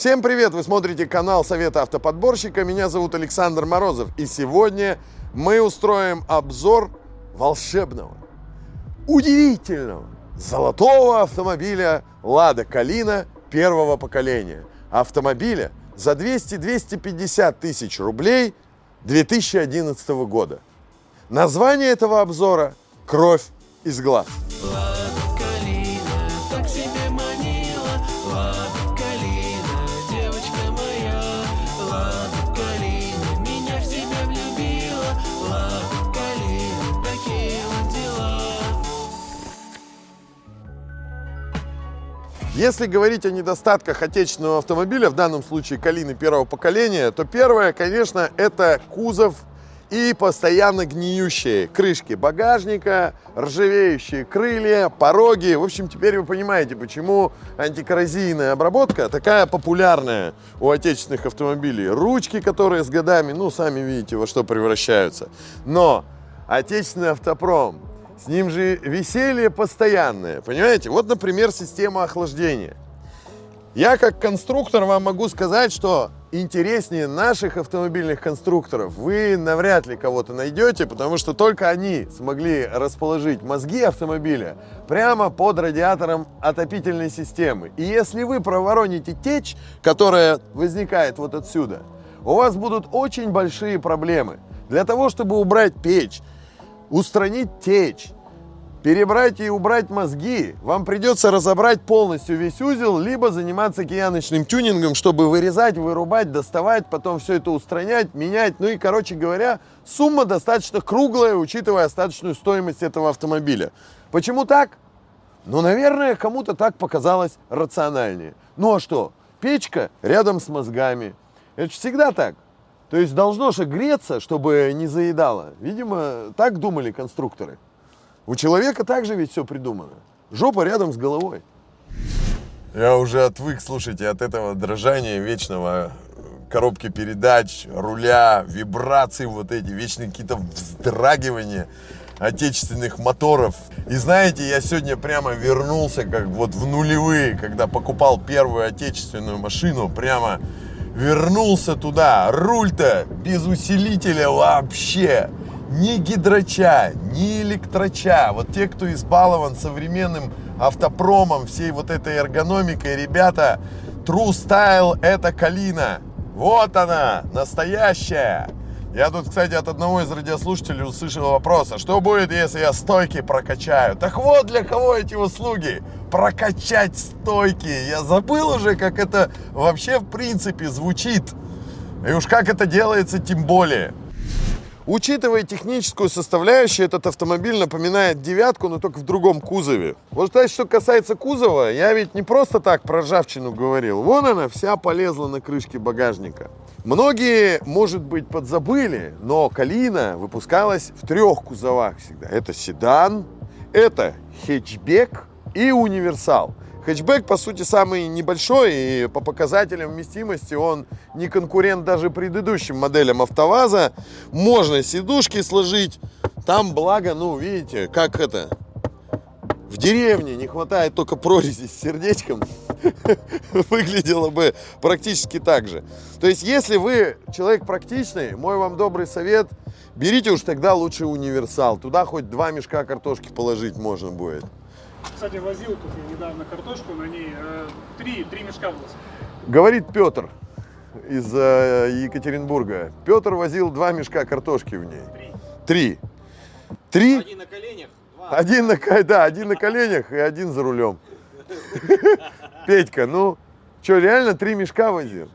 Всем привет! Вы смотрите канал Совета Автоподборщика. Меня зовут Александр Морозов. И сегодня мы устроим обзор волшебного, удивительного, золотого автомобиля Лада Калина первого поколения. Автомобиля за 200-250 тысяч рублей 2011 года. Название этого обзора «Кровь из глаз». Если говорить о недостатках отечественного автомобиля, в данном случае Калины первого поколения, то первое, конечно, это кузов и постоянно гниющие крышки багажника, ржавеющие крылья, пороги. В общем, теперь вы понимаете, почему антикоррозийная обработка такая популярная у отечественных автомобилей. Ручки, которые с годами, ну, сами видите, во что превращаются. Но отечественный автопром, с ним же веселье постоянное, понимаете? Вот, например, система охлаждения. Я как конструктор вам могу сказать, что интереснее наших автомобильных конструкторов вы навряд ли кого-то найдете, потому что только они смогли расположить мозги автомобиля прямо под радиатором отопительной системы. И если вы провороните течь, которая возникает вот отсюда, у вас будут очень большие проблемы. Для того, чтобы убрать печь, устранить течь, перебрать и убрать мозги, вам придется разобрать полностью весь узел, либо заниматься кияночным тюнингом, чтобы вырезать, вырубать, доставать, потом все это устранять, менять. Ну и, короче говоря, сумма достаточно круглая, учитывая остаточную стоимость этого автомобиля. Почему так? Ну, наверное, кому-то так показалось рациональнее. Ну а что? Печка рядом с мозгами. Это всегда так. То есть должно же греться, чтобы не заедало. Видимо, так думали конструкторы. У человека также ведь все придумано. Жопа рядом с головой. Я уже отвык, слушайте, от этого дрожания вечного коробки передач, руля, вибрации вот эти, вечные какие-то вздрагивания отечественных моторов. И знаете, я сегодня прямо вернулся как вот в нулевые, когда покупал первую отечественную машину, прямо вернулся туда. Руль-то без усилителя вообще ни гидрача, ни электроча. Вот те, кто избалован современным автопромом, всей вот этой эргономикой, ребята, True Style это Калина. Вот она, настоящая. Я тут, кстати, от одного из радиослушателей услышал вопрос, а что будет, если я стойки прокачаю? Так вот, для кого эти услуги? Прокачать стойки. Я забыл уже, как это вообще в принципе звучит. И уж как это делается, тем более. Учитывая техническую составляющую, этот автомобиль напоминает девятку, но только в другом кузове. Вот кстати, что касается кузова, я ведь не просто так про ржавчину говорил. Вон она вся полезла на крышке багажника. Многие, может быть, подзабыли, но Калина выпускалась в трех кузовах всегда. Это седан, это хэтчбек и универсал. Хэтчбэк, по сути, самый небольшой, и по показателям вместимости он не конкурент даже предыдущим моделям АвтоВАЗа. Можно сидушки сложить. Там, благо, ну, видите, как это, в деревне не хватает только прорези с сердечком, выглядело бы практически так же. То есть, если вы человек практичный, мой вам добрый совет, берите уж тогда лучше универсал. Туда хоть два мешка картошки положить можно будет. Кстати, возил тут я недавно картошку, на ней э, три, три мешка было. Говорит Петр из э, Екатеринбурга. Петр возил два мешка картошки в ней. Три. Три. Три? Один на коленях, два. Один на, да, один на коленях и один за рулем. Петька, ну, что, реально три мешка возил?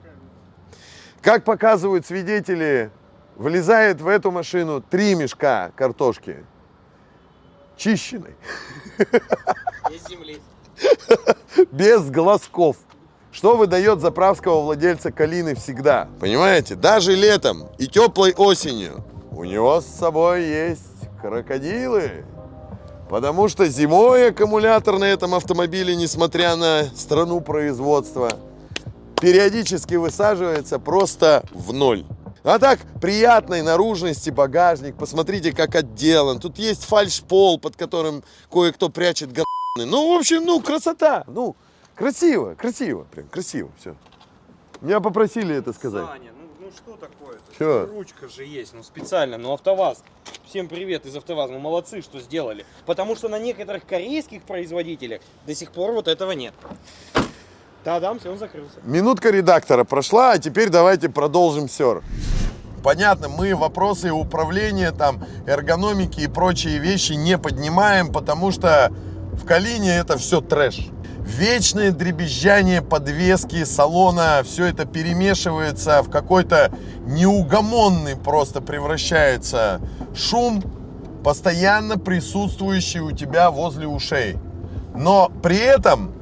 Как показывают свидетели, влезает в эту машину три мешка картошки. Чищенной. Из земли. без глазков. Что выдает заправского владельца Калины всегда? Понимаете? Даже летом и теплой осенью у него с собой есть крокодилы. Потому что зимой аккумулятор на этом автомобиле, несмотря на страну производства, периодически высаживается просто в ноль. А так, приятной наружности багажник. Посмотрите, как отделан. Тут есть фальшпол, под которым кое-кто прячет говны. Ну, в общем, ну, красота. Ну, красиво, красиво. Прям красиво все. Меня попросили это сказать. Саня, ну, ну что такое-то? Чё? Ручка же есть, ну специально, ну АвтоВАЗ. Всем привет из АвтоВАЗ, мы молодцы, что сделали. Потому что на некоторых корейских производителях до сих пор вот этого нет. Да-да, все, он закрылся. Минутка редактора прошла, а теперь давайте продолжим сер. Понятно, мы вопросы управления, там, эргономики и прочие вещи не поднимаем, потому что в Калине это все трэш. Вечное дребезжание подвески, салона, все это перемешивается в какой-то неугомонный просто превращается шум, постоянно присутствующий у тебя возле ушей. Но при этом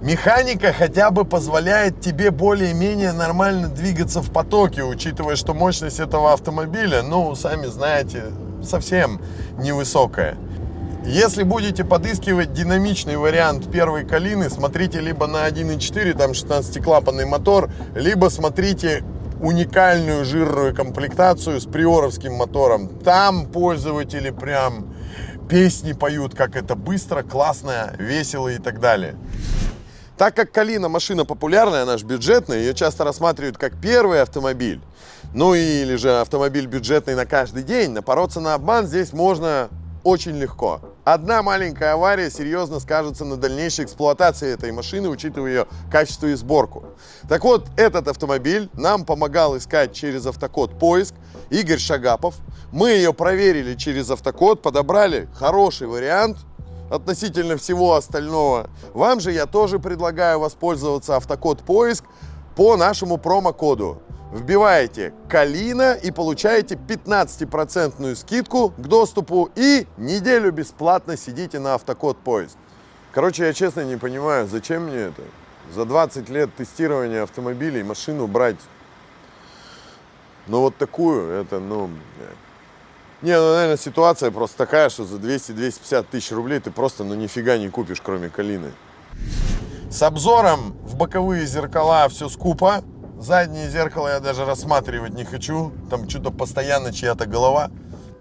Механика хотя бы позволяет тебе более-менее нормально двигаться в потоке, учитывая, что мощность этого автомобиля, ну, сами знаете, совсем невысокая. Если будете подыскивать динамичный вариант первой Калины, смотрите либо на 1.4, там 16-клапанный мотор, либо смотрите уникальную жирную комплектацию с приоровским мотором. Там пользователи прям песни поют, как это быстро, классно, весело и так далее. Так как Калина машина популярная, она же бюджетная, ее часто рассматривают как первый автомобиль. Ну или же автомобиль бюджетный на каждый день. Напороться на обман здесь можно очень легко. Одна маленькая авария серьезно скажется на дальнейшей эксплуатации этой машины, учитывая ее качество и сборку. Так вот, этот автомобиль нам помогал искать через автокод поиск Игорь Шагапов. Мы ее проверили через автокод, подобрали хороший вариант, относительно всего остального. Вам же я тоже предлагаю воспользоваться автокод поиск по нашему промокоду. Вбиваете Калина и получаете 15% скидку к доступу и неделю бесплатно сидите на автокод поиск. Короче, я честно не понимаю, зачем мне это? За 20 лет тестирования автомобилей машину брать, ну вот такую, это, ну, не, ну, наверное, ситуация просто такая, что за 200-250 тысяч рублей ты просто, ну, нифига не купишь, кроме калины. С обзором в боковые зеркала все скупо. Заднее зеркало я даже рассматривать не хочу. Там что-то постоянно чья-то голова.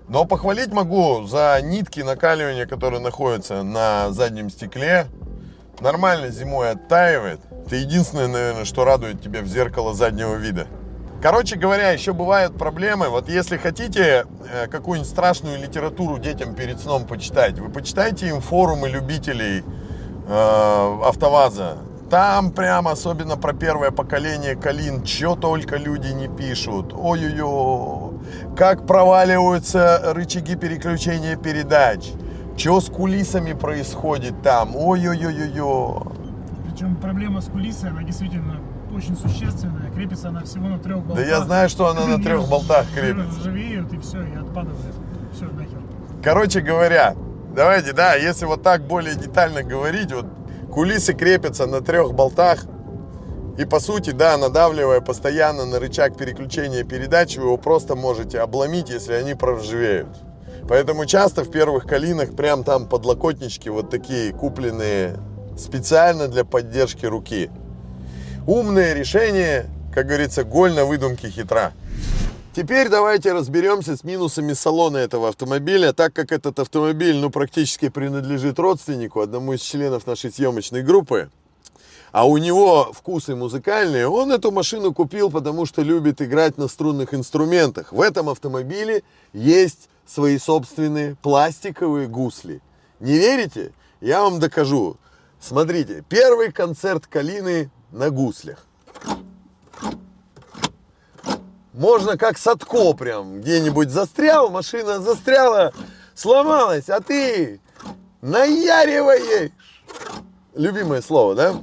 Но похвалить могу за нитки накаливания, которые находятся на заднем стекле. Нормально зимой оттаивает. Это единственное, наверное, что радует тебя в зеркало заднего вида. Короче говоря, еще бывают проблемы. Вот если хотите э, какую-нибудь страшную литературу детям перед сном почитать, вы почитайте им форумы любителей э, АвтоВАЗа. Там прям особенно про первое поколение Калин, что только люди не пишут. Ой-ой-ой, как проваливаются рычаги переключения передач. Что с кулисами происходит там? Ой-ой-ой-ой-ой. Причем проблема с кулисой, она действительно очень существенная. Крепится она всего на трех болтах. Да я знаю, что она на трех болтах крепится. Ржавеют и все, и отпадывает. Все, нахер. Короче говоря, давайте, да, если вот так более детально говорить, вот кулисы крепятся на трех болтах, и по сути, да, надавливая постоянно на рычаг переключения передач, вы его просто можете обломить, если они проржавеют. Поэтому часто в первых калинах прям там подлокотнички вот такие купленные специально для поддержки руки. Умное решение, как говорится, голь на выдумке хитра. Теперь давайте разберемся с минусами салона этого автомобиля, так как этот автомобиль, ну, практически принадлежит родственнику, одному из членов нашей съемочной группы, а у него вкусы музыкальные, он эту машину купил, потому что любит играть на струнных инструментах. В этом автомобиле есть свои собственные пластиковые гусли. Не верите? Я вам докажу. Смотрите, первый концерт Калины на гуслях. Можно как Садко прям где-нибудь застрял, машина застряла, сломалась, а ты наяриваешь. Любимое слово, да?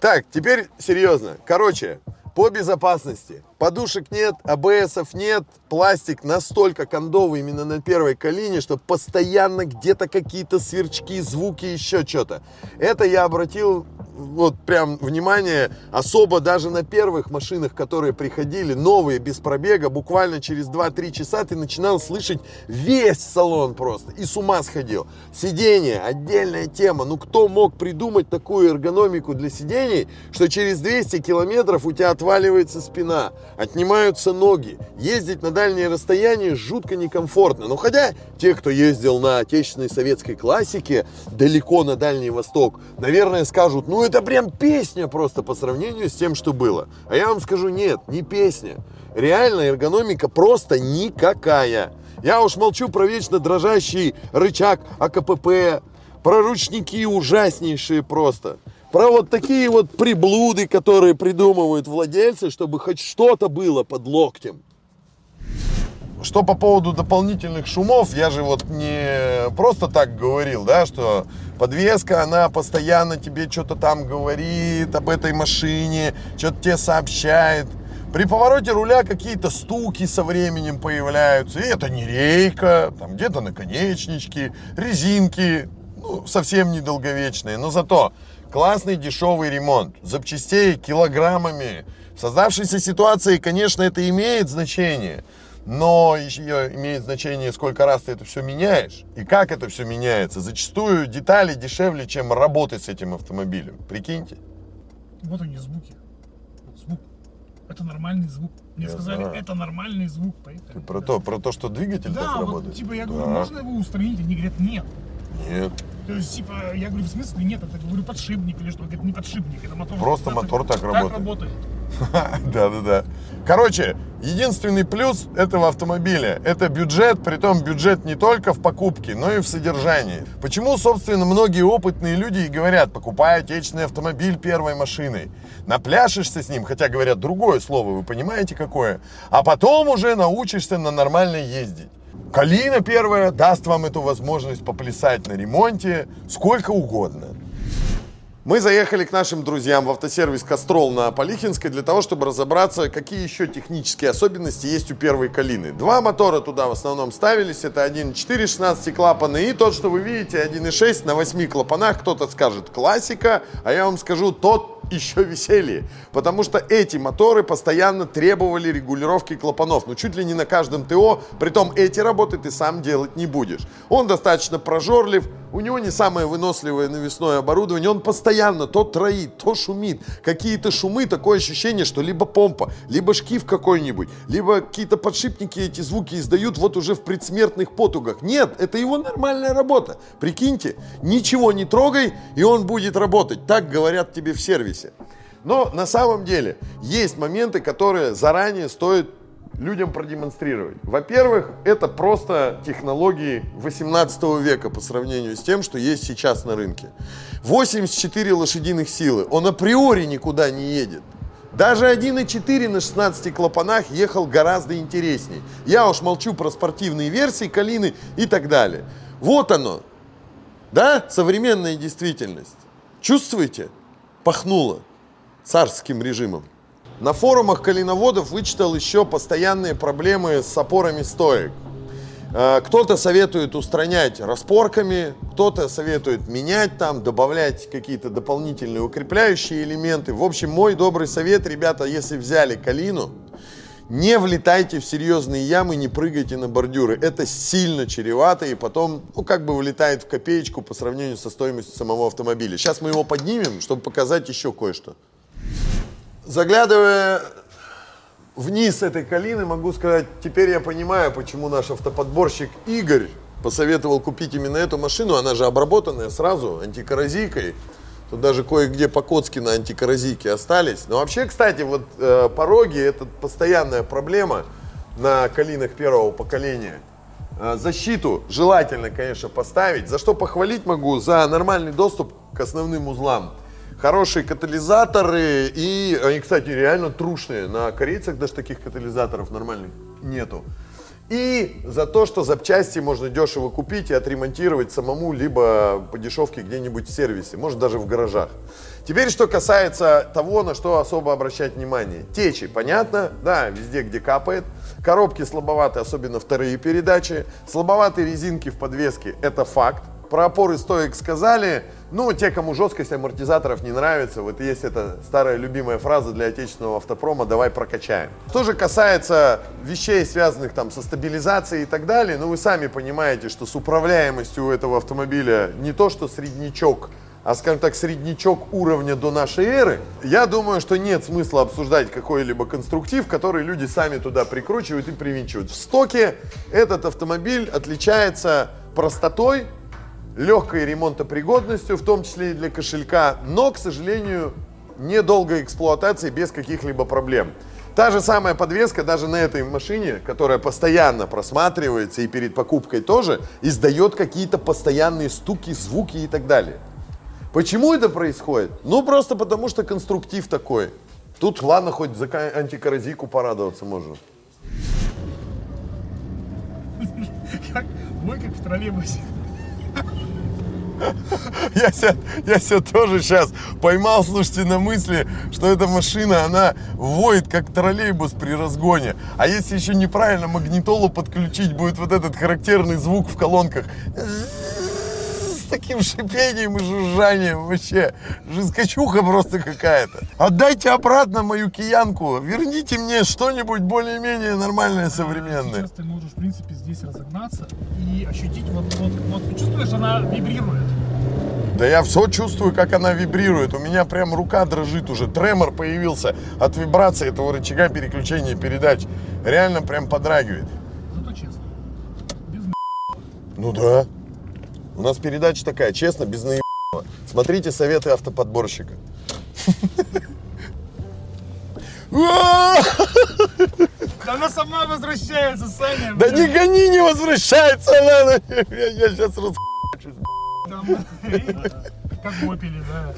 Так, теперь серьезно. Короче, по безопасности. Подушек нет, АБСов нет, пластик настолько кондовый именно на первой колине, что постоянно где-то какие-то сверчки, звуки, еще что-то. Это я обратил вот прям внимание особо даже на первых машинах, которые приходили, новые, без пробега, буквально через 2-3 часа ты начинал слышать весь салон просто и с ума сходил. Сиденье, отдельная тема. Ну кто мог придумать такую эргономику для сидений, что через 200 километров у тебя отваливается спина, отнимаются ноги. Ездить на дальние расстояния жутко некомфортно. Но хотя те, кто ездил на отечественной советской классике далеко на Дальний Восток, наверное, скажут, ну это прям песня просто по сравнению с тем, что было. А я вам скажу, нет, не песня. Реально эргономика просто никакая. Я уж молчу про вечно дрожащий рычаг АКПП, про ручники ужаснейшие просто. Про вот такие вот приблуды, которые придумывают владельцы, чтобы хоть что-то было под локтем. Что по поводу дополнительных шумов, я же вот не просто так говорил, да, что подвеска, она постоянно тебе что-то там говорит об этой машине, что-то тебе сообщает. При повороте руля какие-то стуки со временем появляются, и это не рейка, там где-то наконечнички, резинки, ну, совсем недолговечные, но зато классный дешевый ремонт, запчастей килограммами. В создавшейся ситуации, конечно, это имеет значение, но еще имеет значение, сколько раз ты это все меняешь и как это все меняется. Зачастую детали дешевле, чем работать с этим автомобилем. Прикиньте. Вот они звуки. Вот звук. Это нормальный звук. Мне Я сказали, знаю. это нормальный звук. Поехали. Ты про то, про то, что двигатель Да, так вот, работает? типа, я Да. говорю, можно его устранить? Они говорят, нет. Нет. То есть, типа, я говорю, в смысле нет? Это, говорю, подшипник или что? Говорит, не подшипник, это мотор. Просто мотор так работает. Так работает. Да, да, да. Короче, единственный плюс этого автомобиля – это бюджет, притом бюджет не только в покупке, но и в содержании. Почему, собственно, многие опытные люди и говорят, покупай отечественный автомобиль первой машиной. Напляшешься с ним, хотя говорят другое слово, вы понимаете какое, а потом уже научишься на нормально ездить. Калина первая даст вам эту возможность поплясать на ремонте сколько угодно. Мы заехали к нашим друзьям в автосервис «Кострол» на Полихинской для того, чтобы разобраться, какие еще технические особенности есть у первой «Калины». Два мотора туда в основном ставились. Это 1.4 16 клапаны и тот, что вы видите, 1.6 на 8 клапанах. Кто-то скажет классика, а я вам скажу тот еще веселье. Потому что эти моторы постоянно требовали регулировки клапанов. Ну, чуть ли не на каждом ТО. Притом эти работы ты сам делать не будешь. Он достаточно прожорлив. У него не самое выносливое навесное оборудование. Он постоянно то троит, то шумит. Какие-то шумы, такое ощущение, что либо помпа, либо шкив какой-нибудь, либо какие-то подшипники эти звуки издают вот уже в предсмертных потугах. Нет, это его нормальная работа. Прикиньте, ничего не трогай, и он будет работать. Так говорят тебе в сервисе. Но на самом деле есть моменты, которые заранее стоит людям продемонстрировать. Во-первых, это просто технологии 18 века по сравнению с тем, что есть сейчас на рынке. 84 лошадиных силы. Он априори никуда не едет. Даже 1.4 на 16 клапанах ехал гораздо интересней. Я уж молчу про спортивные версии Калины и так далее. Вот оно. Да, современная действительность. Чувствуете? Пахнуло царским режимом. На форумах калиноводов вычитал еще постоянные проблемы с опорами стоек. Э, Кто-то советует устранять распорками, кто-то советует менять там, добавлять какие-то дополнительные укрепляющие элементы. В общем, мой добрый совет, ребята, если взяли калину, не влетайте в серьезные ямы, не прыгайте на бордюры. Это сильно чревато и потом, ну, как бы вылетает в копеечку по сравнению со стоимостью самого автомобиля. Сейчас мы его поднимем, чтобы показать еще кое-что. Заглядывая вниз этой калины, могу сказать, теперь я понимаю, почему наш автоподборщик Игорь посоветовал купить именно эту машину. Она же обработанная сразу антикоррозийкой. Тут даже кое-где по-коцки на антикоррозийке остались. Но вообще, кстати, вот э, пороги это постоянная проблема на калинах первого поколения. Э, Защиту желательно, конечно, поставить. За что похвалить могу? За нормальный доступ к основным узлам. Хорошие катализаторы и они, кстати, реально трушные. На корейцах даже таких катализаторов нормальных нету. И за то, что запчасти можно дешево купить и отремонтировать самому, либо по дешевке где-нибудь в сервисе, может даже в гаражах. Теперь, что касается того, на что особо обращать внимание. Течи, понятно, да, везде, где капает. Коробки слабоваты, особенно вторые передачи. Слабоватые резинки в подвеске, это факт. Про опоры стоек сказали. Ну, те, кому жесткость амортизаторов не нравится, вот есть эта старая любимая фраза для отечественного автопрома «давай прокачаем». Что же касается вещей, связанных там со стабилизацией и так далее, ну, вы сами понимаете, что с управляемостью у этого автомобиля не то, что среднячок, а, скажем так, среднячок уровня до нашей эры, я думаю, что нет смысла обсуждать какой-либо конструктив, который люди сами туда прикручивают и привинчивают. В стоке этот автомобиль отличается простотой, легкой ремонтопригодностью, в том числе и для кошелька, но, к сожалению, недолгой эксплуатации без каких-либо проблем. Та же самая подвеска даже на этой машине, которая постоянно просматривается и перед покупкой тоже, издает какие-то постоянные стуки, звуки и так далее. Почему это происходит? Ну, просто потому что конструктив такой. Тут, ладно, хоть за антикоррозийку порадоваться можно. Ой, как в троллейбусе. Я себя, я себя тоже сейчас поймал, слушайте, на мысли, что эта машина, она воет, как троллейбус при разгоне. А если еще неправильно магнитолу подключить, будет вот этот характерный звук в колонках. Таким шипением и жужжанием вообще. Жескочуха просто какая-то. Отдайте обратно мою киянку. Верните мне что-нибудь более-менее нормальное, современное. Сейчас ты можешь, в принципе, здесь разогнаться и ощутить, вот, вот, вот чувствуешь, она вибрирует. Да я все чувствую, как она вибрирует. У меня прям рука дрожит уже. Тремор появился от вибрации этого рычага переключения передач. Реально прям подрагивает. Зато честно. Без Ну да. У нас передача такая, честно, без наебного. Смотрите советы автоподборщика. Да она сама возвращается, Саня. Да не гони, не возвращается она. Я, я сейчас рас... Там, Как вопили, да.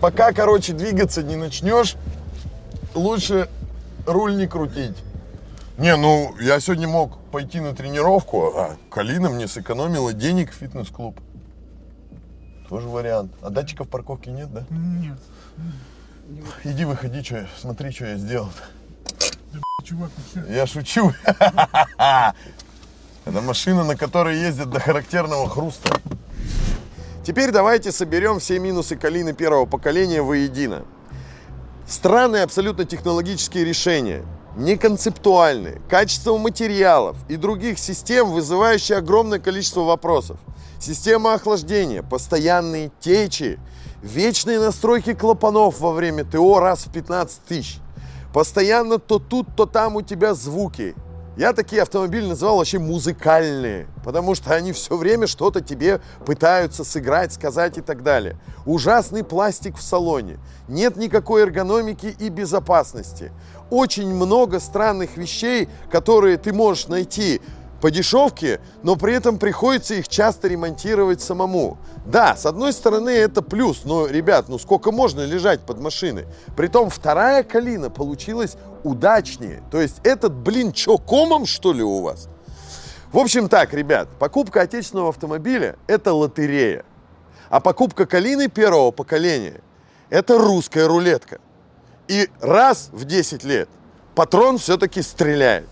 Пока, короче, двигаться не начнешь, лучше руль не крутить. Не, ну, я сегодня мог пойти на тренировку, а Калина мне сэкономила денег в фитнес-клуб. Тоже вариант. А датчиков парковки нет, да? Нет. Иди выходи, что, смотри, что я сделал. Чувак, ты что? Я шучу. Это машина, на которой ездят до характерного хруста. Теперь давайте соберем все минусы Калины первого поколения воедино. Странные абсолютно технологические решения, неконцептуальные, качество материалов и других систем, вызывающие огромное количество вопросов. Система охлаждения, постоянные течи, вечные настройки клапанов во время ТО раз в 15 тысяч. Постоянно то тут, то там у тебя звуки. Я такие автомобили называл вообще музыкальные, потому что они все время что-то тебе пытаются сыграть, сказать и так далее. Ужасный пластик в салоне, нет никакой эргономики и безопасности. Очень много странных вещей, которые ты можешь найти по дешевке, но при этом приходится их часто ремонтировать самому. Да, с одной стороны это плюс, но, ребят, ну сколько можно лежать под машиной? Притом вторая калина получилась удачнее. То есть этот, блин, чё, комом что ли у вас? В общем так, ребят, покупка отечественного автомобиля – это лотерея. А покупка калины первого поколения – это русская рулетка. И раз в 10 лет патрон все-таки стреляет.